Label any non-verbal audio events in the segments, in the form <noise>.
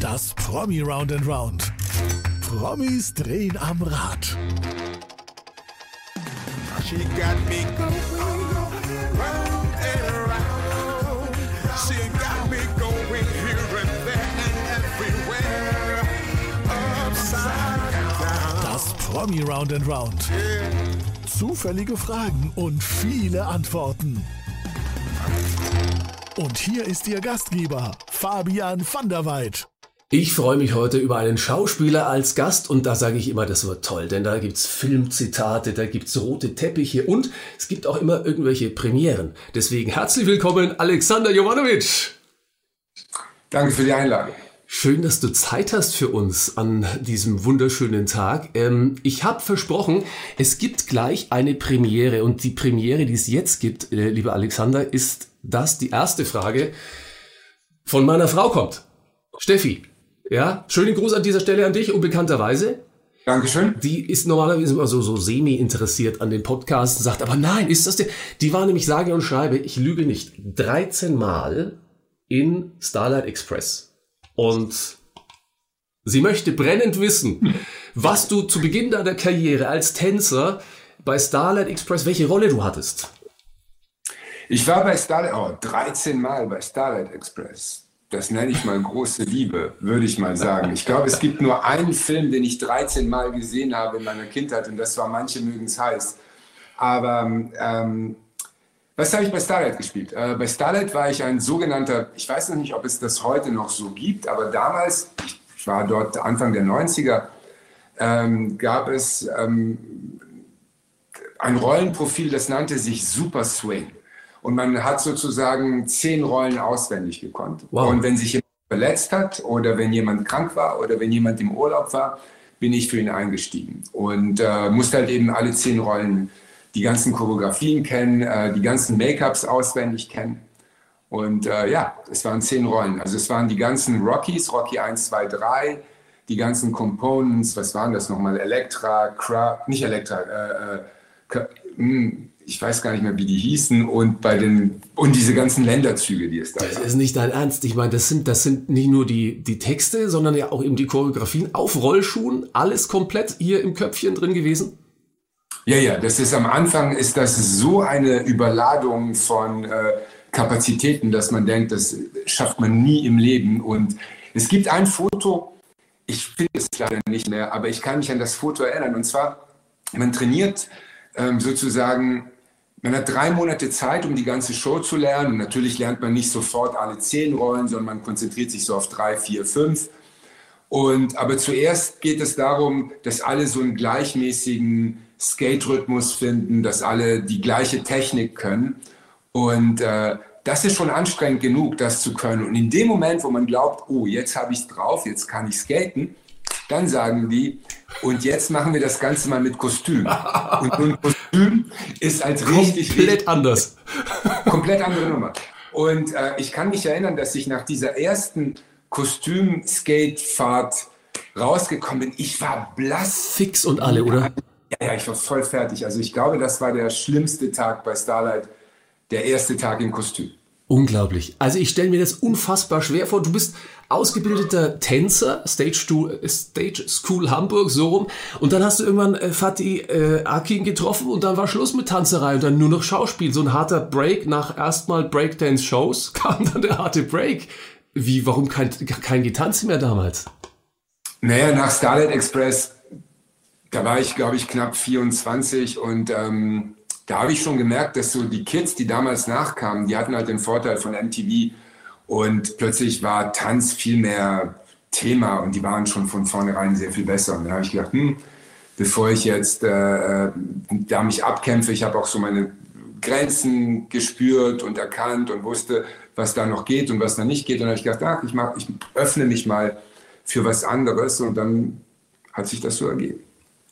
Das Promi Round and Round. Promis drehen am Rad. She got me going round and round. She got me going here and there and everywhere. Upside down. Das Promi Round and Round. Zufällige Fragen und viele Antworten. Und hier ist Ihr Gastgeber, Fabian van der Weid. Ich freue mich heute über einen Schauspieler als Gast und da sage ich immer, das wird toll, denn da gibt's Filmzitate, da gibt's rote Teppiche und es gibt auch immer irgendwelche Premieren. Deswegen herzlich willkommen, Alexander Jovanovic. Danke für die Einladung. Schön, dass du Zeit hast für uns an diesem wunderschönen Tag. Ähm, ich habe versprochen, es gibt gleich eine Premiere und die Premiere, die es jetzt gibt, äh, lieber Alexander, ist, dass die erste Frage von meiner Frau kommt. Steffi, ja, schönen Gruß an dieser Stelle an dich, unbekannterweise. Dankeschön. Die ist normalerweise immer so, so semi-interessiert an den Podcasts sagt, aber nein, ist das der? Die war nämlich sage und schreibe, ich lüge nicht, 13 Mal in Starlight Express. Und sie möchte brennend wissen, was du zu Beginn deiner Karriere als Tänzer bei Starlight Express, welche Rolle du hattest. Ich war bei Starlight, oh, 13 Mal bei Starlight Express. Das nenne ich mal große Liebe, würde ich mal sagen. Ich glaube, es gibt nur einen Film, den ich 13 Mal gesehen habe in meiner Kindheit und das war Manche mögen es heiß. Aber ähm, was habe ich bei Starlight gespielt? Äh, bei Starlight war ich ein sogenannter, ich weiß noch nicht, ob es das heute noch so gibt, aber damals, ich war dort Anfang der 90er, ähm, gab es ähm, ein Rollenprofil, das nannte sich Super Swing. Und man hat sozusagen zehn Rollen auswendig gekonnt. Wow. Und wenn sich jemand verletzt hat oder wenn jemand krank war oder wenn jemand im Urlaub war, bin ich für ihn eingestiegen und äh, musste halt eben alle zehn Rollen, die ganzen Choreografien kennen, äh, die ganzen Make-ups auswendig kennen. Und äh, ja, es waren zehn Rollen. Also es waren die ganzen Rockies, Rocky 1, 2, 3, die ganzen Components, was waren das nochmal? Elektra, Cra nicht Elektra, äh, äh, Ka- hm, ich weiß gar nicht mehr, wie die hießen und bei den und diese ganzen Länderzüge, die es da Das gab. ist nicht dein Ernst. Ich meine, das sind, das sind nicht nur die, die Texte, sondern ja auch eben die Choreografien auf Rollschuhen. Alles komplett hier im Köpfchen drin gewesen. Ja, ja, das ist am Anfang ist das so eine Überladung von äh, Kapazitäten, dass man denkt, das schafft man nie im Leben. Und es gibt ein Foto, ich finde es leider nicht mehr, aber ich kann mich an das Foto erinnern. Und zwar, man trainiert ähm, sozusagen, man hat drei Monate Zeit, um die ganze Show zu lernen. Und natürlich lernt man nicht sofort alle zehn Rollen, sondern man konzentriert sich so auf drei, vier, fünf. Und, aber zuerst geht es darum, dass alle so einen gleichmäßigen Skate-Rhythmus finden, dass alle die gleiche Technik können. Und äh, das ist schon anstrengend genug, das zu können. Und in dem Moment, wo man glaubt, oh, jetzt habe ich es drauf, jetzt kann ich skaten, dann sagen die, und jetzt machen wir das Ganze mal mit Kostüm. Und ein Kostüm ist als richtig, Komplett richtig anders. komplett andere Nummer. Und äh, ich kann mich erinnern, dass ich nach dieser ersten Kostüm-Skate-Fahrt rausgekommen bin. Ich war blass. Fix und alle, oder? Ja, ja, ich war voll fertig. Also ich glaube, das war der schlimmste Tag bei Starlight, der erste Tag im Kostüm. Unglaublich. Also ich stelle mir das unfassbar schwer vor. Du bist ausgebildeter Tänzer, Stage, Stu- Stage School Hamburg, so rum. Und dann hast du irgendwann äh, Fatih äh, Akin getroffen und dann war Schluss mit Tanzerei und dann nur noch Schauspiel. So ein harter Break nach erstmal Breakdance-Shows <laughs> kam dann der harte Break. Wie, warum kein, kein Getanze mehr damals? Naja, nach Starlight Express, da war ich, glaube ich, knapp 24 und ähm, da habe ich schon gemerkt, dass so die Kids, die damals nachkamen, die hatten halt den Vorteil von MTV und plötzlich war Tanz viel mehr Thema und die waren schon von vornherein sehr viel besser. Und da habe ich gedacht, hm, bevor ich jetzt äh, äh, da mich abkämpfe, ich habe auch so meine Grenzen gespürt und erkannt und wusste, was da noch geht und was da nicht geht. Und dann habe ich gedacht, ach, ich, mach, ich öffne mich mal für was anderes und dann hat sich das so ergeben.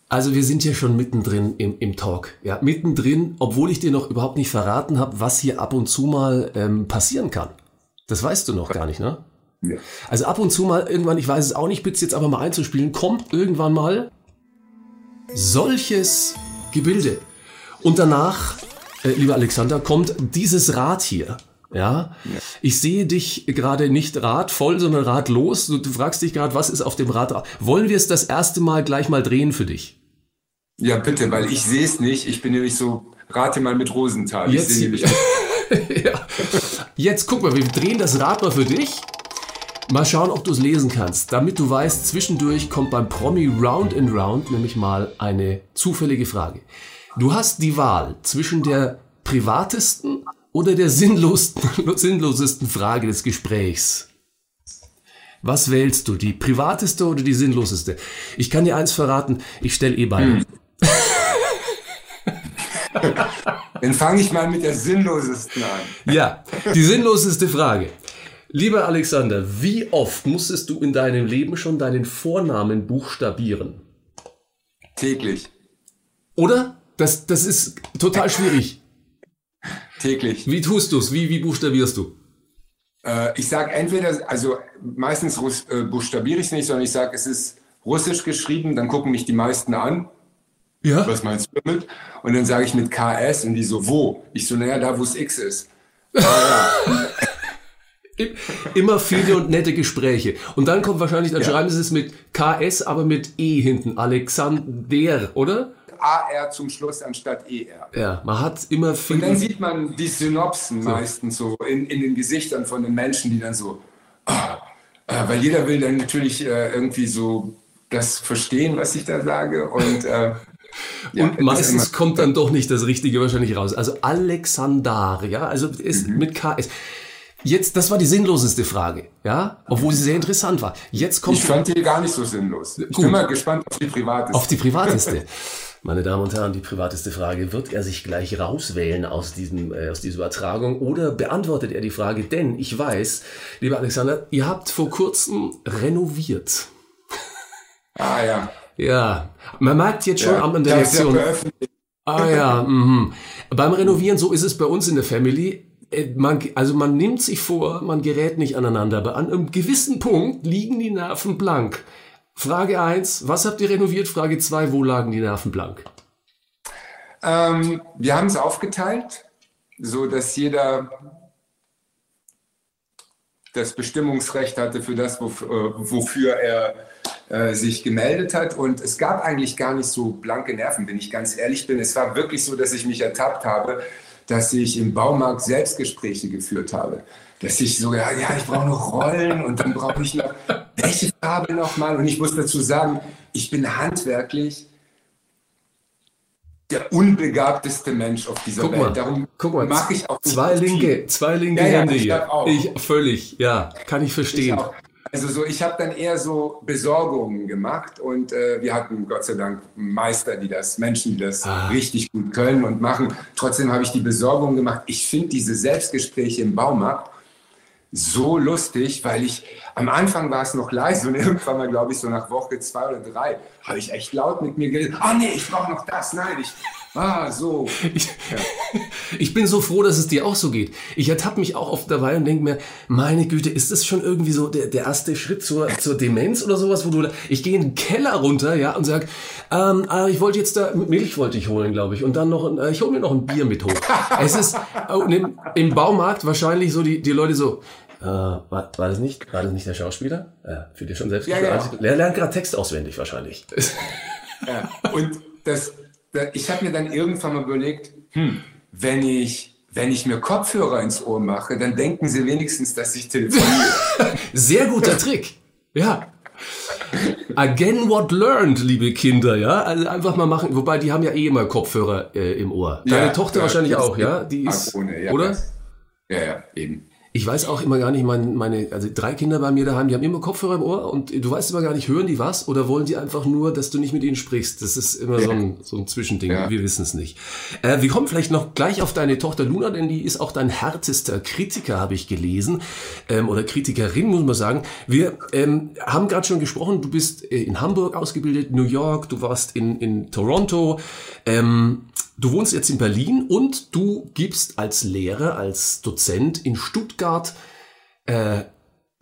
Also wir sind hier schon mittendrin im, im Talk. Ja, mittendrin, obwohl ich dir noch überhaupt nicht verraten habe, was hier ab und zu mal ähm, passieren kann. Das weißt du noch gar nicht, ne? Ja. Also ab und zu mal irgendwann, ich weiß es auch nicht, bitte jetzt aber mal einzuspielen, kommt irgendwann mal solches Gebilde. Und danach, äh, lieber Alexander, kommt dieses Rad hier. Ja? Ich sehe dich gerade nicht radvoll, sondern radlos. Du, du fragst dich gerade, was ist auf dem Rad? Wollen wir es das erste Mal gleich mal drehen für dich? Ja, bitte, weil ich sehe es nicht. Ich bin nämlich so, rate mal mit Rosenthal. Ich Jetzt, sehe nämlich <laughs> ja. Jetzt guck mal, wir drehen das Rad mal für dich. Mal schauen, ob du es lesen kannst. Damit du weißt, zwischendurch kommt beim Promi Round and Round nämlich mal eine zufällige Frage. Du hast die Wahl zwischen der privatesten oder der sinnlosesten, <laughs> sinnlosesten Frage des Gesprächs. Was wählst du, die privateste oder die sinnloseste? Ich kann dir eins verraten, ich stelle eh beide. Dann fange ich mal mit der sinnlosesten an. Ja, die sinnloseste Frage. Lieber Alexander, wie oft musstest du in deinem Leben schon deinen Vornamen buchstabieren? Täglich. Oder? Das, das ist total schwierig. Täglich. Wie tust du's? Wie, wie buchstabierst du? Äh, ich sage entweder, also meistens Russ, äh, buchstabiere ich es nicht, sondern ich sage, es ist russisch geschrieben, dann gucken mich die meisten an. Ja? Was meinst du damit? Und dann sage ich mit KS und die so, wo? Ich so, naja, da wo es X ist. <laughs> I- Immer viele und nette Gespräche. Und dann kommt wahrscheinlich, dann Ja. schreiben sie es mit KS, aber mit E hinten. Alexander, oder? AR zum Schluss anstatt ER. Ja, man hat immer Und dann viel. sieht man die Synopsen meistens so in, in den Gesichtern von den Menschen, die dann so, ah, äh, weil jeder will dann natürlich äh, irgendwie so das verstehen, was ich da sage. Und, äh, <laughs> ja, Und meistens ist kommt dann doch nicht das Richtige wahrscheinlich raus. Also Alexander, ja, also ist Mhm. mit KS. Jetzt, das war die sinnloseste Frage, ja, obwohl sie sehr interessant war. Jetzt kommt Ich fand die gar nicht so sinnlos. Ich Gut. bin mal gespannt auf die private. auf die privateste. <laughs> Meine Damen und Herren, die privateste Frage. Wird er sich gleich rauswählen aus, diesem, äh, aus dieser Übertragung oder beantwortet er die Frage? Denn ich weiß, lieber Alexander, ihr habt vor kurzem renoviert. ah ja. Ja, man merkt jetzt schon ja. an der veröffentlicht. Ah ja, mhm. beim Renovieren, so ist es bei uns in der Family. Äh, Man, also man nimmt sich vor, man gerät nicht aneinander, aber an einem gewissen Punkt liegen die Nerven blank. Frage eins: was habt ihr renoviert? Frage zwei: wo lagen die Nerven blank? Ähm, wir haben es aufgeteilt, so dass jeder das Bestimmungsrecht hatte für das, äh, wofür er äh, sich gemeldet hat. Und es gab eigentlich gar nicht so blanke Nerven, wenn ich ganz ehrlich bin. Es war wirklich so, dass ich mich ertappt habe, dass ich im Baumarkt Selbstgespräche geführt habe. Dass ich so, ja, ja ich brauche noch Rollen und dann brauche ich noch, welche Farbe nochmal? Und ich muss dazu sagen, ich bin handwerklich der unbegabteste Mensch auf dieser Guck Welt. mal, Darum guck mal, mag ich auch zwei viel. linke, zwei linke Ja, ja, Hände ich hier. auch. Ich völlig, ja, kann ich Ich verstehen. auch. Also so, ich habe dann eher so Besorgungen gemacht und äh, wir hatten Gott sei Dank Meister, die das, Menschen, die das Ah. richtig gut können und machen. Trotzdem habe ich die Besorgung gemacht. Ich finde diese Selbstgespräche im Baumarkt so lustig, weil ich am Anfang war es noch leise und <laughs> irgendwann mal, glaube ich, so nach Woche zwei oder drei, habe ich echt laut mit mir geredet. Ah nee, ich brauche noch das. Nein, ich. Ah, so. <laughs> Ich, ich bin so froh, dass es dir auch so geht. Ich ertappe mich auch oft dabei und denke mir, meine Güte, ist das schon irgendwie so der, der erste Schritt zur, zur Demenz oder sowas, wo du, ich gehe in den Keller runter, ja, und sag, ähm, äh, ich wollte jetzt da, Milch wollte ich holen, glaube ich, und dann noch, ein, äh, ich hole mir noch ein Bier mit hoch. es ist oh, und im, im Baumarkt wahrscheinlich so die, die Leute so, äh, war, war das nicht, war das nicht der Schauspieler? Ja, für dich schon selbst. Ja, ja. Er lernt gerade Text auswendig wahrscheinlich. <laughs> Ja. Und das, da- ich habe mir dann irgendwann mal überlegt, hm, wenn ich, wenn ich mir Kopfhörer ins Ohr mache, dann denken sie wenigstens, dass ich telefoniere. <laughs> Sehr guter Trick. Ja. Again what learned, liebe Kinder, ja. Also einfach mal machen. Wobei die haben ja eh immer Kopfhörer äh, im Ohr. Deine Ja, Tochter ja, wahrscheinlich das auch, ja. Die ist, ohne, ja, oder? das- ja, ja, eben. Ich weiß auch immer gar nicht, mein, meine, also drei Kinder bei mir daheim, die haben immer Kopfhörer im Ohr und du weißt immer gar nicht, hören die was oder wollen die einfach nur, dass du nicht mit ihnen sprichst? Das ist immer so, ein, so ein Zwischending, Ja. wir wissen es nicht. Äh, wir kommen vielleicht noch gleich auf deine Tochter Luna, denn die ist auch dein härtester Kritiker, habe ich gelesen, ähm, oder Kritikerin, muss man sagen. Wir ähm, haben gerade schon gesprochen, du bist äh, in Hamburg ausgebildet, New York, du warst in, in Toronto, ähm, du wohnst jetzt in Berlin und du gibst als Lehrer, als Dozent in Stuttgart äh,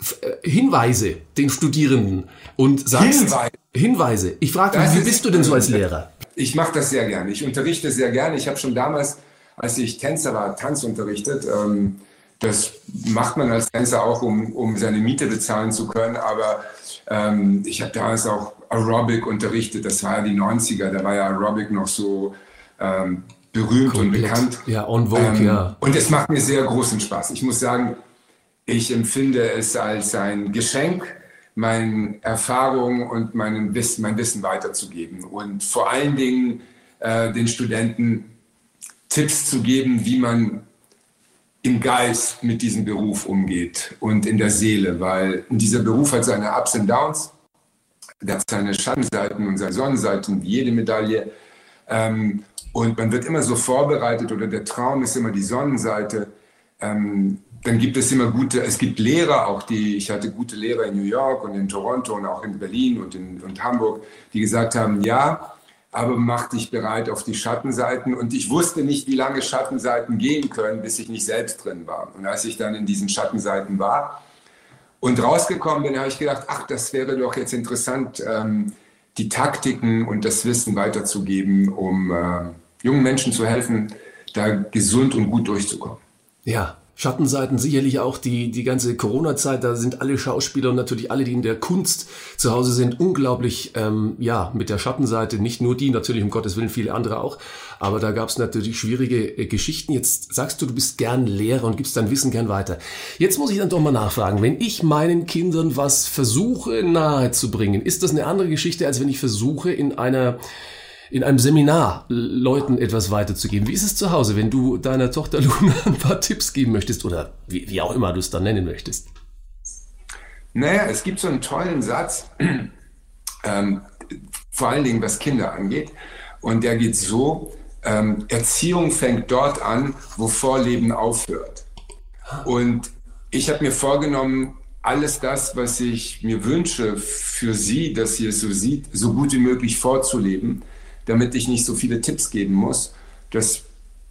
f- äh, Hinweise den Studierenden und sagst Hinweise? Hinweise. Ich frage mich, wie ist- bist du denn so als Lehrer? Ich mache das sehr gerne. Ich unterrichte sehr gerne. Ich habe schon damals, als ich Tänzer war, Tanz unterrichtet. Ähm, das macht man als Tänzer auch, um, um seine Miete bezahlen zu können. Aber ähm, ich habe damals auch Aerobic unterrichtet. Das war ja die 90er. Da war ja Aerobic noch so ähm, berühmt Komplett. und bekannt. Ja, on vogue, ähm, ja. Und es macht mir sehr großen Spaß. Ich muss sagen, ich empfinde es als ein Geschenk, meine Erfahrung und meinen Wissen, mein Wissen weiterzugeben. Und vor allen Dingen äh, den Studenten Tipps zu geben, wie man im Geist mit diesem Beruf umgeht und in der Seele, weil dieser Beruf hat seine Ups und Downs, der hat seine Schattenseiten und seine Sonnenseiten, wie jede Medaille. Ähm, und man wird immer so vorbereitet oder der Traum ist immer die Sonnenseite. Ähm, dann gibt es immer gute, es gibt Lehrer, auch die, ich hatte gute Lehrer in New York und in Toronto und auch in Berlin und in und Hamburg, die gesagt haben, ja, aber mach dich bereit auf die Schattenseiten. Und ich wusste nicht, wie lange Schattenseiten gehen können, bis ich nicht selbst drin war. Und als ich dann in diesen Schattenseiten war und rausgekommen bin, habe ich gedacht, ach, das wäre doch jetzt interessant, ähm, die Taktiken und das Wissen weiterzugeben, um äh, jungen Menschen zu helfen, da gesund und gut durchzukommen. Ja, Schattenseiten sicherlich auch die, die ganze Corona-Zeit. Da sind alle Schauspieler und natürlich alle, die in der Kunst zu Hause sind, unglaublich, ähm, ja, mit der Schattenseite. Nicht nur die, natürlich um Gottes Willen viele andere auch. Aber da gab es natürlich schwierige äh, Geschichten. Jetzt sagst du, du bist gern Lehrer und gibst dein Wissen gern weiter. Jetzt muss ich dann doch mal nachfragen. Wenn ich meinen Kindern was versuche nahezubringen, ist das eine andere Geschichte, als wenn ich versuche, in einer in einem Seminar Leuten etwas weiterzugeben. Wie ist es zu Hause, wenn du deiner Tochter Luna ein paar Tipps geben möchtest oder wie, wie auch immer du es dann nennen möchtest? Naja, es gibt so einen tollen Satz, <clears throat> ähm, vor allen Dingen was Kinder angeht. Und der geht so, ähm, Erziehung fängt dort an, wo Vorleben aufhört. Und ich habe mir vorgenommen, alles das, was ich mir wünsche für sie, dass sie es so sieht, so gut wie möglich vorzuleben damit ich nicht so viele Tipps geben muss. Das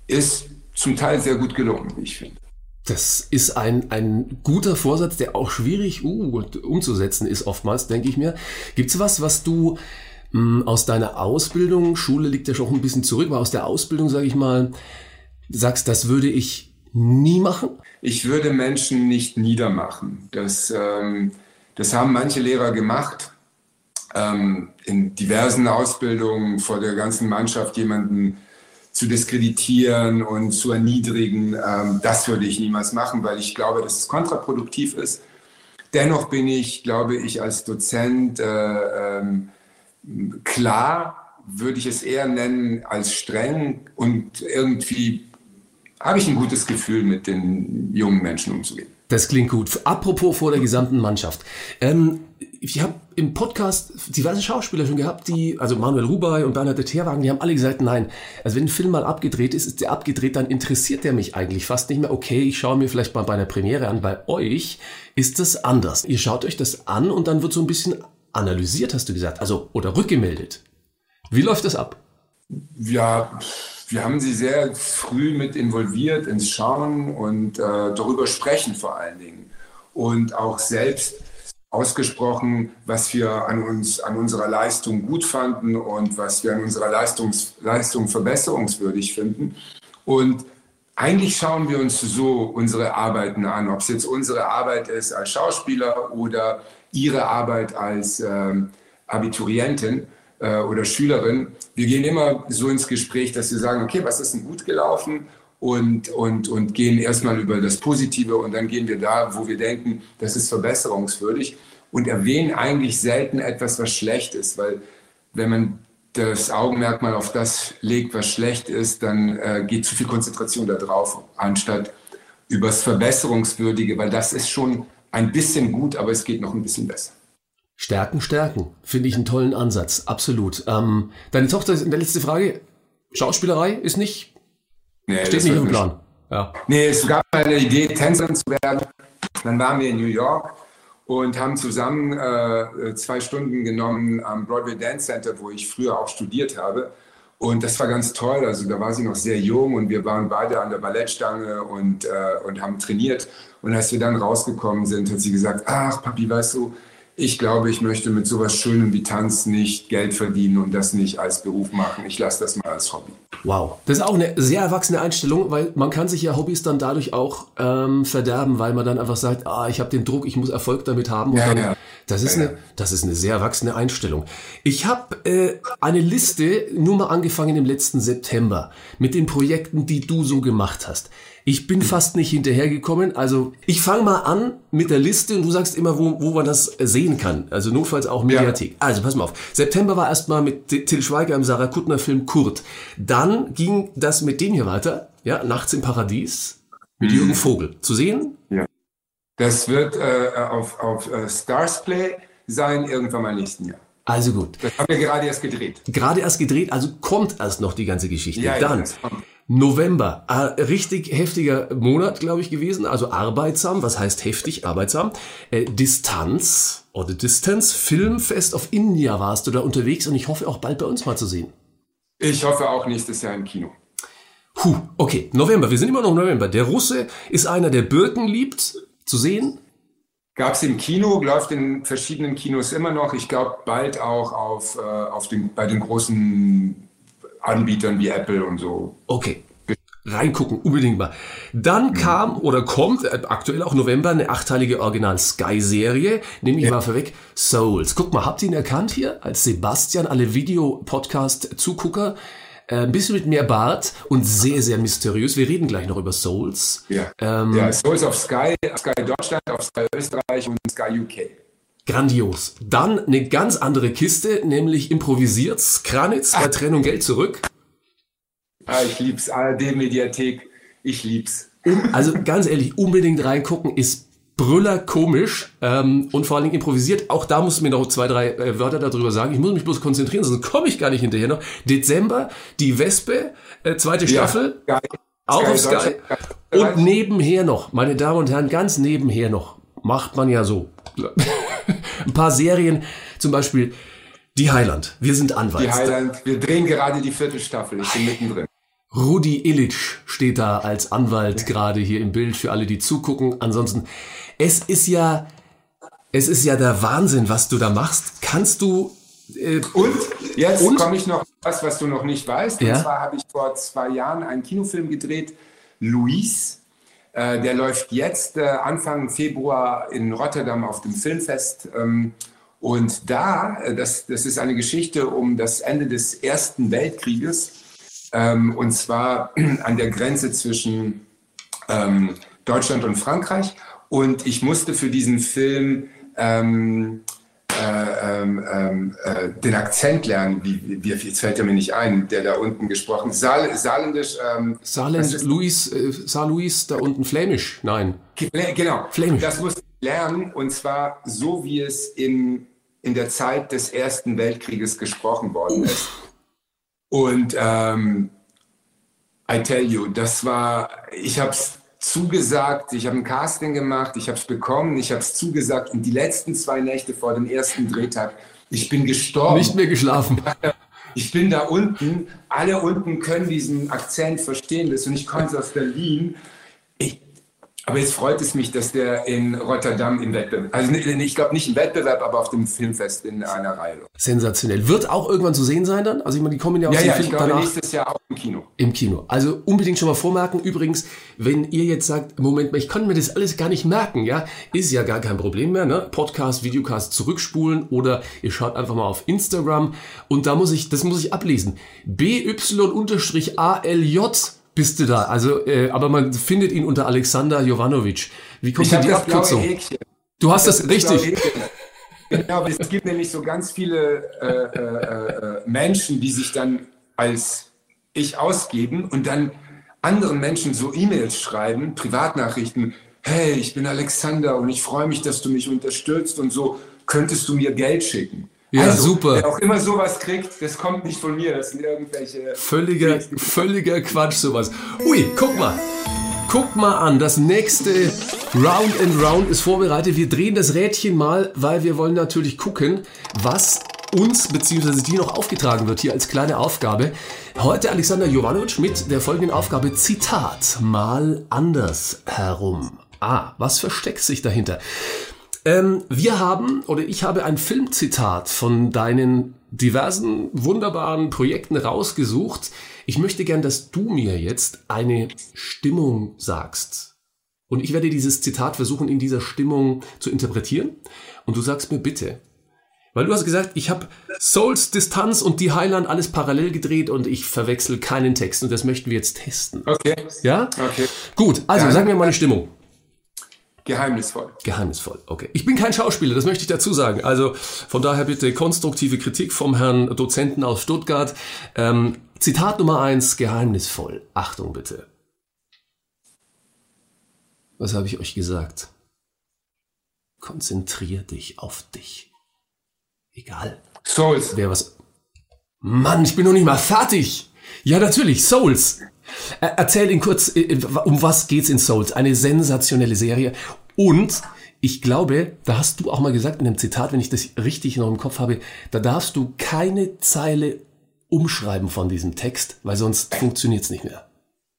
ist zum Teil sehr gut gelungen, wie ich finde. Das ist ein, ein guter Vorsatz, der auch schwierig uh, umzusetzen ist oftmals, denke ich mir. Gibt es was, was du mh, hm, aus deiner Ausbildung, Schule liegt ja schon ein bisschen zurück, aber aus der Ausbildung, sage ich mal, sagst, das würde ich nie machen? Ich würde Menschen nicht niedermachen. Das, ähm, das haben manche Lehrer gemacht ähm, in diversen Ausbildungen vor der ganzen Mannschaft jemanden zu diskreditieren und zu erniedrigen, ähm, das würde ich niemals machen, weil ich glaube, dass es kontraproduktiv ist. Dennoch bin ich, glaube ich, als Dozent äh, ähm, klar, würde ich es eher nennen als streng und irgendwie habe ich ein gutes Gefühl, mit den jungen Menschen umzugehen. Das klingt gut. Apropos vor der gesamten Mannschaft. Ähm, ich habe im Podcast diverse Schauspieler schon gehabt, die, also Manuel Rubai und Bernhard Terwagen, die haben alle gesagt, nein, also wenn ein Film mal abgedreht ist, ist der abgedreht, dann interessiert der mich eigentlich fast nicht mehr. Okay, ich schaue mir vielleicht mal bei einer Premiere an. Bei euch ist das anders. Ihr schaut euch das an und dann wird so ein bisschen analysiert, hast du gesagt, also oder rückgemeldet. Wie läuft das ab? Ja, wir haben sie sehr früh mit involviert ins Schauen und äh, darüber sprechen vor allen Dingen. Und auch selbst ausgesprochen, was wir an uns, an unserer Leistung gut fanden und was wir an unserer Leistungs, Leistung verbesserungswürdig finden. Und eigentlich schauen wir uns so unsere Arbeiten an, ob es jetzt unsere Arbeit ist als Schauspieler oder ihre Arbeit als ähm, Abiturientin äh, oder Schülerin. Wir gehen immer so ins Gespräch, dass wir sagen, okay, was ist denn gut gelaufen und, und, und gehen erstmal über das Positive und dann gehen wir da, wo wir denken, das ist verbesserungswürdig und erwähnen eigentlich selten etwas, was schlecht ist, weil wenn man das Augenmerk mal auf das legt, was schlecht ist, dann äh, geht zu viel Konzentration da drauf, anstatt übers Verbesserungswürdige, weil das ist schon ein bisschen gut, aber es geht noch ein bisschen besser. Stärken, stärken. Finde ich einen tollen Ansatz. Absolut. Ähm, deine Tochter ist in der letzte Frage. Schauspielerei ist nicht Nee, Steht nicht im Plan. Ja. Nee, es gab eine Idee, Tänzerin zu werden. Dann waren wir in New York und haben zusammen äh, zwei Stunden genommen am Broadway Dance Center, wo ich früher auch studiert habe. Und das war ganz toll. Also da war sie noch sehr jung und wir waren beide an der Ballettstange und, äh, und haben trainiert. Und als wir dann rausgekommen sind, hat sie gesagt, ach Papi, weißt du, ich glaube, ich möchte mit sowas Schönem wie Tanz nicht Geld verdienen und das nicht als Beruf machen. Ich lasse das mal als Hobby. Wow. Das ist auch eine sehr erwachsene Einstellung, weil man kann sich ja Hobbys dann dadurch auch ähm, verderben, weil man dann einfach sagt, ah, ich habe den Druck, ich muss Erfolg damit haben. Und Ja, dann, ja. Das, ist Ja, eine, das ist eine sehr erwachsene Einstellung. Ich habe äh, eine Liste nur mal angefangen im letzten September mit den Projekten, die du so gemacht hast. Ich bin fast nicht hinterhergekommen. Also ich fange mal an mit der Liste und du sagst immer, wo, wo man das sehen kann. Also notfalls auch Mediathek. Also pass mal auf. September war erstmal mit Till Schweiger im Sarah Kuttner Film Kurt. Dann ging das mit dem hier weiter. Ja, Nachts im Paradies mit Jürgen Vogel. Zu sehen? Das wird äh, auf, auf äh, Stars Play sein, irgendwann mal nächsten Jahr. Also gut. Das haben wir gerade erst gedreht. Gerade erst gedreht, also kommt erst noch die ganze Geschichte. Ja, ja, Dann kommt. November, äh, richtig heftiger Monat, glaube ich, gewesen. Also arbeitsam, was heißt heftig, arbeitsam. Äh, Distanz oder Distance, Filmfest of India warst du da unterwegs und ich hoffe auch bald bei uns mal zu sehen. Ich hoffe auch nächstes Jahr im Kino. Puh, okay, November, wir sind immer noch im November. Der Russe ist einer, der Birken liebt, zu sehen. Gab es im Kino, läuft in verschiedenen Kinos immer noch. Ich glaube, bald auch auf, äh, auf den, bei den großen Anbietern wie Apple und so. Okay. Reingucken, unbedingt mal. Dann kam oder kommt äh, aktuell auch November eine achteilige Original-Sky-Serie, nehme ich mal vorweg, Souls. Guck mal, habt ihr ihn erkannt hier? Als Sebastian, alle Videopodcast-Zugucker. Äh, ein bisschen mit mehr Bart und sehr, sehr mysteriös. Wir reden gleich noch über Souls. Ja, Ähm, ja Souls auf Sky, Sky Deutschland, auf Sky Österreich und Sky UK. Grandios. Dann eine ganz andere Kiste, nämlich improvisiert Kranitz bei Trennung Geld zurück. Ah, ich lieb's. ARD-Mediathek, ich lieb's. Also ganz ehrlich, unbedingt reingucken, ist brüller komisch ähm, und vor allen Dingen improvisiert. Auch da musst du mir noch zwei, drei äh, Wörter darüber sagen. Ich muss mich bloß konzentrieren, sonst komme ich gar nicht hinterher noch. Dezember, die Wespe, äh, zweite Staffel, Sky, auch auf Sky. Und nebenher noch, meine Damen und Herren, ganz nebenher noch, macht man ja so. <laughs> Ein paar Serien, zum Beispiel Die Highland, wir sind Anwalt. Die Highland, wir drehen gerade die vierte Staffel, ich bin mittendrin. Rudi Illich steht da als Anwalt gerade hier im Bild für alle, die zugucken. Ansonsten, es ist ja, es ist ja der Wahnsinn, was du da machst. Kannst du, äh, Und jetzt komme ich noch was, was du noch nicht weißt. Ja. Und zwar habe ich vor zwei Jahren einen Kinofilm gedreht, Luis. Äh, der läuft jetzt äh, Anfang Februar in Rotterdam auf dem Filmfest. Ähm, und da, äh, das, das ist eine Geschichte um das Ende des Ersten Weltkrieges. Ähm, und zwar <clears throat> an der Grenze zwischen ähm, Deutschland und Frankreich. Und ich musste für diesen Film ähm, äh, ähm, ähm, äh, den Akzent lernen. Wie, wie, jetzt fällt er mir nicht ein, der da unten gesprochen Saal, Saarländisch. Ähm, ist- Luis, äh, Saar Luis, da unten Flämisch? Nein. Flä- Genau, Flämisch. das musste ich lernen und zwar so, wie es in, in der Zeit des Ersten Weltkrieges gesprochen worden ist. Und ähm, I tell you, das war, ich habe es zugesagt, ich habe ein Casting gemacht, ich habe es bekommen, ich habe es zugesagt und die letzten zwei Nächte vor dem ersten Drehtag, ich bin gestorben. Nicht mehr geschlafen. Ich bin da unten, alle unten können diesen Akzent verstehen, das und ich komme aus Berlin. Ich, aber jetzt freut es mich, dass der in Rotterdam im Wettbewerb, also ich glaube nicht im Wettbewerb, aber auf dem Filmfest in einer Reihe. Sensationell. Wird auch irgendwann zu sehen sein dann? Also ich meine, die kommen ja aus Ja, dem ja, Film ich glaube danach. nächstes Jahr auch im Kino. Im Kino. Also unbedingt schon mal vormerken. Übrigens, wenn ihr jetzt sagt, Moment mal, ich kann mir das alles gar nicht merken, ja, ist ja gar kein Problem mehr, ne? Podcast, Videocast zurückspulen oder ihr schaut einfach mal auf Instagram und da muss ich, das muss ich ablesen. BY-ALJ bist du da. Also, äh, aber man findet ihn unter Alexander Jovanovic. Wie kommt denn die das Abkürzung? Du hast das, blaue richtig. Genau, es gibt nämlich so ganz viele äh, äh, äh, Menschen, die sich dann als ich ausgeben und dann anderen Menschen so E-Mails schreiben, Privatnachrichten. Hey, ich bin Alexander und ich freue mich, dass du mich unterstützt und so könntest du mir Geld schicken. Ja, also, super. Wer auch immer sowas kriegt, das kommt nicht von mir, das sind irgendwelche. Völliger, völliger Quatsch sowas. Ui, guck mal. Guck mal an, das nächste Round and Round ist vorbereitet. Wir drehen das Rädchen mal, weil wir wollen natürlich gucken, was uns bzw. dir noch aufgetragen wird hier als kleine Aufgabe. Heute Alexander Jovanovic mit der folgenden Aufgabe Zitat mal anders herum. Ah, was versteckt sich dahinter? Ähm, wir haben, oder ich habe ein Filmzitat von deinen diversen wunderbaren Projekten rausgesucht. Ich möchte gern, dass du mir jetzt eine Stimmung sagst. Und ich werde dieses Zitat versuchen, in dieser Stimmung zu interpretieren. Und du sagst mir bitte, weil du hast gesagt, ich habe Souls, Distanz und die Highland alles parallel gedreht und ich verwechsel keinen Text und das möchten wir jetzt testen. Okay. Ja? Okay. Gut, also Ja. sag mir mal die Stimmung. Geheimnisvoll. Geheimnisvoll, okay. Ich bin kein Schauspieler, das möchte ich dazu sagen. Also von daher bitte konstruktive Kritik vom Herrn Dozenten aus Stuttgart. Ähm, Zitat Nummer eins: geheimnisvoll. Achtung bitte. Was habe ich euch gesagt? Konzentrier dich auf dich. Egal, Souls. wer was. Mann, ich bin noch nicht mal fertig. Ja, natürlich, Souls. Er- Erzähl ihn kurz, äh, um was geht's in Souls? Eine sensationelle Serie. Und ich glaube, da hast du auch mal gesagt in einem Zitat, wenn ich das richtig noch im Kopf habe, da darfst du keine Zeile umschreiben von diesem Text, weil sonst funktioniert's nicht mehr.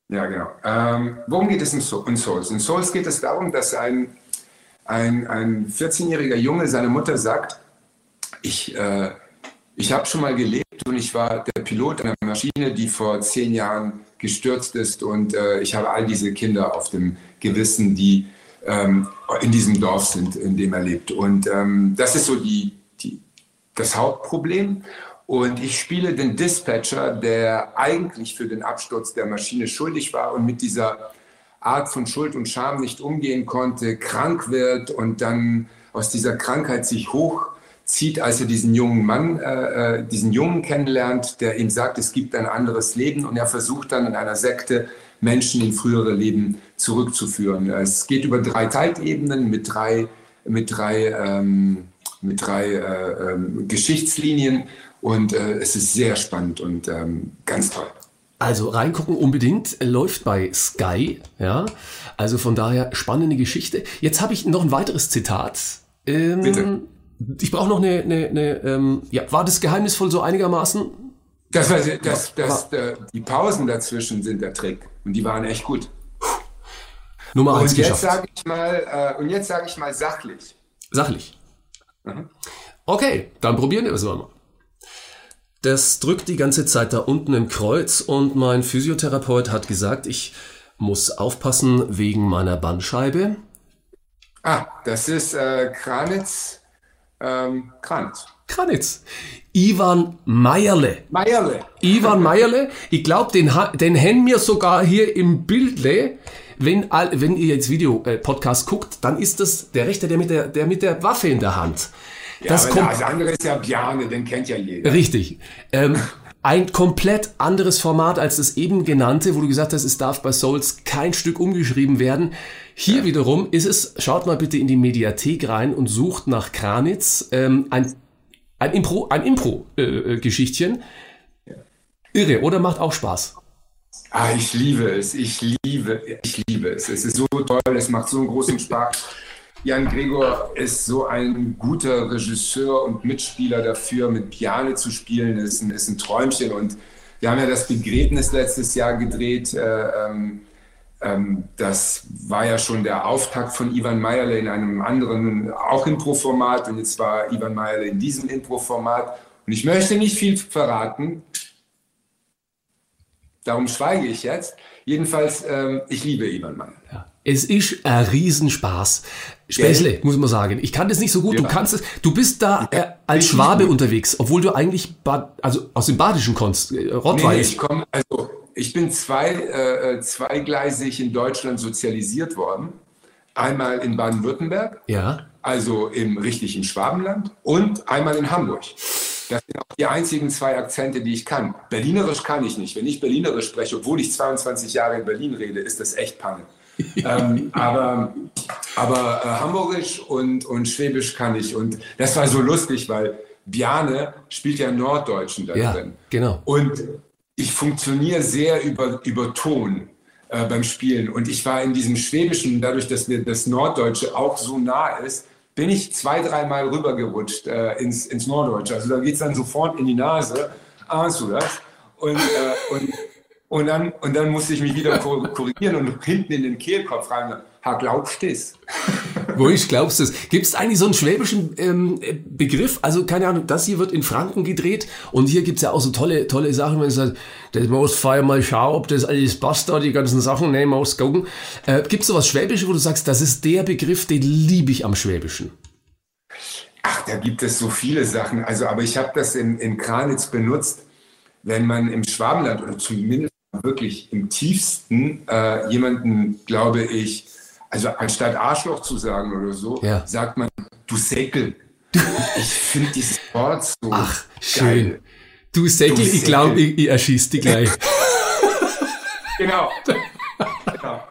Ja, genau. Ähm, worum geht es in, so in Souls? In Souls geht es darum, dass ein, ein, ein 14-jähriger Junge seiner Mutter sagt, ich, äh, ich habe schon mal gelebt und ich war der Pilot einer Maschine, die vor zehn Jahren gestürzt ist und äh, ich habe all diese Kinder auf dem Gewissen, die ähm, in diesem Dorf sind, in dem er lebt. Und ähm, das ist so die, die, das Hauptproblem. Und ich spiele den Dispatcher, der eigentlich für den Absturz der Maschine schuldig war und mit dieser Art von Schuld und Scham nicht umgehen konnte, krank wird und dann aus dieser Krankheit sich hochzieht, als er diesen jungen Mann, äh, äh, diesen Jungen kennenlernt, der ihm sagt, es gibt ein anderes Leben und er versucht dann in einer Sekte Menschen in frühere Leben zurückzuführen. Es geht über drei Zeitebenen mit drei, mit drei, ähm, mit drei äh, ähm, Geschichtslinien und äh, es ist sehr spannend und ähm, ganz toll. Also reingucken unbedingt, läuft bei Sky, ja. Also von daher spannende Geschichte. Jetzt habe ich noch ein weiteres Zitat. Ähm, Bitte. Ich brauche noch eine, eine, eine ähm, ja, war das geheimnisvoll so einigermaßen? Das, war, das, das, äh, die Pausen dazwischen sind der Trick und die waren echt gut. Nummer eins Und jetzt geschafft. sage ich mal, äh, und jetzt sage ich mal sachlich. Sachlich. Okay, dann probieren wir es mal. Das drückt die ganze Zeit da unten im Kreuz und mein Physiotherapeut hat gesagt, ich muss aufpassen wegen meiner Bandscheibe. Ah, das ist äh, Kranitz, ähm, Kranitz. Kranitz. Ivan Meierle. Meierle. Ivan Meierle, ich glaube, den, den haben wir sogar hier im Bildle. Wenn, wenn ihr jetzt Video-Podcast guckt, dann ist das der Rechte, der mit der, der mit der Waffe in der Hand. Das ja, aber kommt das andere ist ja Bjarne, den kennt ja jeder. Richtig. Ähm, ein komplett anderes Format als das eben genannte, wo du gesagt hast, es darf bei Souls kein Stück umgeschrieben werden. Hier wiederum ist es, schaut mal bitte in die Mediathek rein und sucht nach Kranitz ähm, ein, ein Impro, ein Impro-Geschichtchen. Irre, oder macht auch Spaß. Ah, ich liebe es, ich liebe, ich liebe es. Es ist so toll, es macht so einen großen Spaß. <laughs> Jan Gregor ist so ein guter Regisseur und Mitspieler dafür, mit Piane zu spielen. Ist ein, ist ein Träumchen. Und wir haben ja das Begräbnis letztes Jahr gedreht. Äh, ähm, ähm, das war ja schon der Auftakt von Ivan Meierle in einem anderen, auch Impro-Format. Und jetzt war Ivan Meierle in diesem Impro-Format. Und ich möchte nicht viel verraten. Darum schweige ich jetzt. Jedenfalls, ähm, ich liebe Ivan Meierle. Ja. Es ist ein Riesenspaß. Späßle, muss man sagen. Ich kann das nicht so gut. Du Ja. kannst es. Du bist da äh, als Schwabe unterwegs, obwohl du eigentlich Bad, also aus dem Badischen kommst. Äh, Rottweil. nee, ich komme, also ich bin zwei, äh, zweigleisig in Deutschland sozialisiert worden. Einmal in Baden-Württemberg, ja. also im richtigen Schwabenland, und einmal in Hamburg. Das sind auch die einzigen zwei Akzente, die ich kann. Berlinerisch kann ich nicht. Wenn ich Berlinerisch spreche, obwohl ich 22 Jahre in Berlin rede, ist das echt Panne. <laughs> ähm, aber aber äh, Hamburgisch und, und Schwäbisch kann ich. Und das war so lustig, weil Bjarne spielt ja Norddeutschen da Ja, drin. genau. Und ich funktioniere sehr über, über Ton äh, beim Spielen. Und ich war in diesem Schwäbischen, dadurch, dass mir das Norddeutsche auch so nah ist, bin ich zwei, dreimal rübergerutscht äh, ins, ins Norddeutsche. Also da geht es dann sofort in die Nase. Ahnst du das? Und, äh, und, Und dann, und dann musste ich mich wieder korrigieren und hinten in den Kehlkopf rein. Ha, glaubst du das? <laughs> Wo ich glaubst es? Gibt es eigentlich so einen schwäbischen ähm, Begriff? Also keine Ahnung, das hier wird in Franken gedreht und hier gibt's ja auch so tolle, tolle Sachen, wenn es sagt, das muss vorher mal schauen, ob das alles passt da, die ganzen Sachen, ne, muss gucken. Äh, gibt's so was Schwäbisches, wo du sagst, das ist der Begriff, den liebe ich am Schwäbischen? Ach, da gibt es so viele Sachen. Also, aber ich habe das in, in Kranitz benutzt, wenn man im Schwabenland oder zumindest wirklich im tiefsten äh, jemanden, glaube ich, also anstatt Arschloch zu sagen oder so, Ja. sagt man, du Säckel. ich finde dieses Wort so Ach, schön. geil. Du Säckel, Du ich glaube, ich, ich erschieß dich gleich. <laughs> Genau. genau.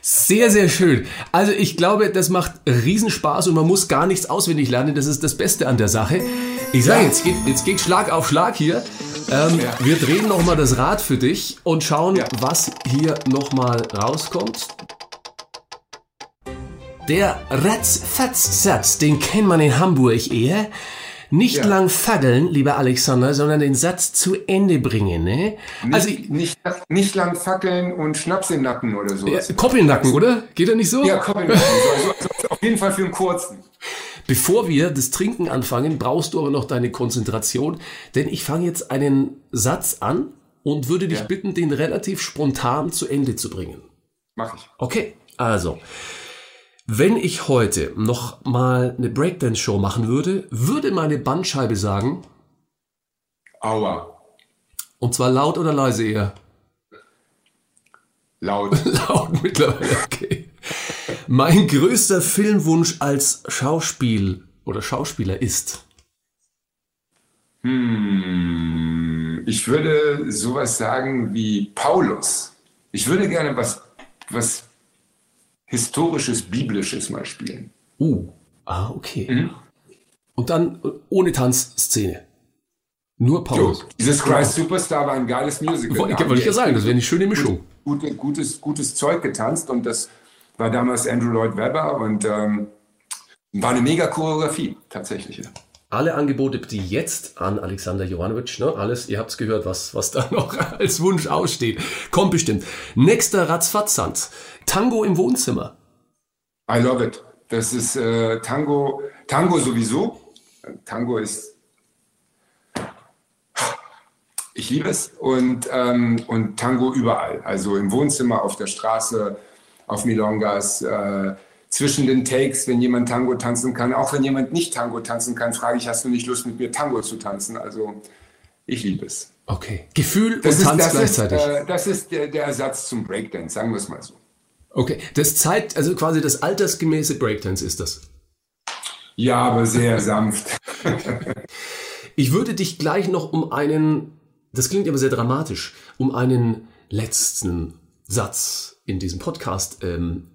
Sehr, sehr schön. Also ich glaube, das macht Riesenspaß und man muss gar nichts auswendig lernen. Das ist das Beste an der Sache. Ich sage, jetzt geht, jetzt geht Schlag auf Schlag hier. Ähm, Ja. Wir drehen nochmal das Rad für dich und schauen, Ja. was hier nochmal rauskommt. Der Ratz-Fatz-Satz, den kennt man in Hamburg eher. Nicht Ja. lang faddeln, lieber Alexander, sondern den Satz zu Ende bringen. Ne? Also Nicht, nicht, nicht lang fackeln und Schnaps im Nacken oder so. ja, Koppelnacken, oder? Geht er nicht so? Ja, komm, also, also auf jeden Fall für einen kurzen. Bevor wir das Trinken anfangen, brauchst du aber noch deine Konzentration, denn ich fange jetzt einen Satz an und würde dich Ja. bitten, den relativ spontan zu Ende zu bringen. Mach ich. Okay, also, wenn ich heute noch mal eine Breakdance-Show machen würde, würde meine Bandscheibe sagen, Aua. und zwar laut oder leise eher? Laut. <laughs> Laut mittlerweile, okay. Mein größter Filmwunsch als Schauspiel oder Schauspieler ist. Hm, ich würde sowas sagen wie Paulus. Ich würde gerne was, was historisches, biblisches mal spielen. Uh, ah, okay. Mhm. Und dann ohne Tanzszene. Nur Paulus. Jo, dieses Christ Superstar war ein geiles Musical. Wollte wollte ich die ja sagen, das wäre eine schöne Mischung. gute, gutes, gutes Zeug getanzt und das war damals Andrew Lloyd Webber und ähm, war eine mega Choreografie, tatsächlich. ja. Alle Angebote bitte jetzt an Alexander Jovanovic. Ne? Alles, ihr habt's gehört, was, was da <laughs> noch als Wunsch aussteht. Kommt bestimmt. Nächster Ratzfatzsand. Tango im Wohnzimmer. I love it. Das ist äh, Tango, Tango sowieso. Tango ist, ich liebe es und, ähm, und Tango überall. Also im Wohnzimmer, auf der Straße, auf Milongas, äh, zwischen den Takes, wenn jemand Tango tanzen kann. Auch wenn jemand nicht Tango tanzen kann, frage ich, hast du nicht Lust mit mir Tango zu tanzen? Also ich liebe es. Okay. Gefühl Das und ist, Tanz das ist, gleichzeitig. äh, das ist der, der Ersatz zum Breakdance, sagen wir es mal so. okay. Das zeigt, also quasi das altersgemäße Breakdance ist das. Ja, aber sehr sanft. <laughs> Ich würde dich gleich noch um einen, das klingt aber sehr dramatisch, um einen letzten Satz in diesem Podcast ähm,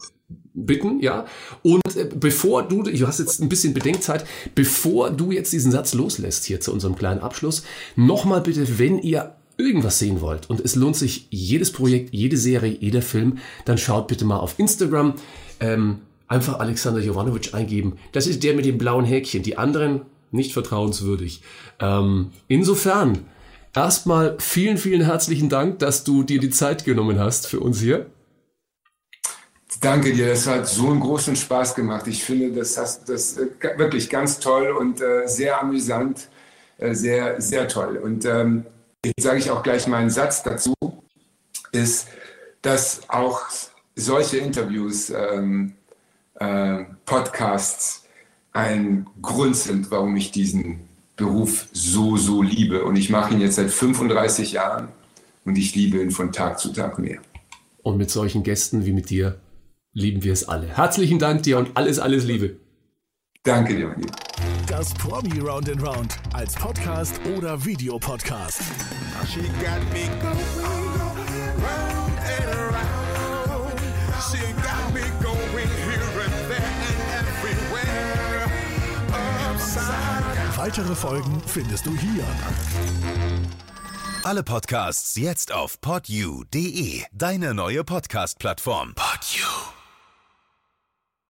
bitten, ja. Und äh, bevor du, du hast jetzt ein bisschen Bedenkzeit, bevor du jetzt diesen Satz loslässt hier zu unserem kleinen Abschluss, nochmal bitte, wenn ihr irgendwas sehen wollt und es lohnt sich jedes Projekt, jede Serie, jeder Film, dann schaut bitte mal auf Instagram. Ähm, einfach Alexander Jovanovic eingeben. Das ist der mit dem blauen Häkchen. Die anderen nicht vertrauenswürdig. Ähm, insofern, erstmal vielen, vielen herzlichen Dank, dass du dir die Zeit genommen hast für uns hier. Danke dir, das hat so einen großen Spaß gemacht. Ich finde, das hast das äh, wirklich ganz toll und äh, sehr amüsant, äh, sehr, sehr toll. Und ähm, jetzt sage ich auch gleich meinen Satz dazu, ist, dass auch solche Interviews, ähm, äh, Podcasts ein Grund sind, warum ich diesen Beruf so, so liebe. Und ich mache ihn jetzt seit 35 Jahren und ich liebe ihn von Tag zu Tag mehr. Und mit solchen Gästen wie mit dir lieben wir es alle. Herzlichen Dank dir und alles, alles Liebe. Danke dir, mein Lieber. Das Promi Round and Round als Podcast oder Videopodcast. She got me going round and around. She got me going here and there and everywhere. Upside Weitere Folgen findest du hier. Alle Podcasts jetzt auf podyou.de, deine neue Podcast-Plattform. Podyou.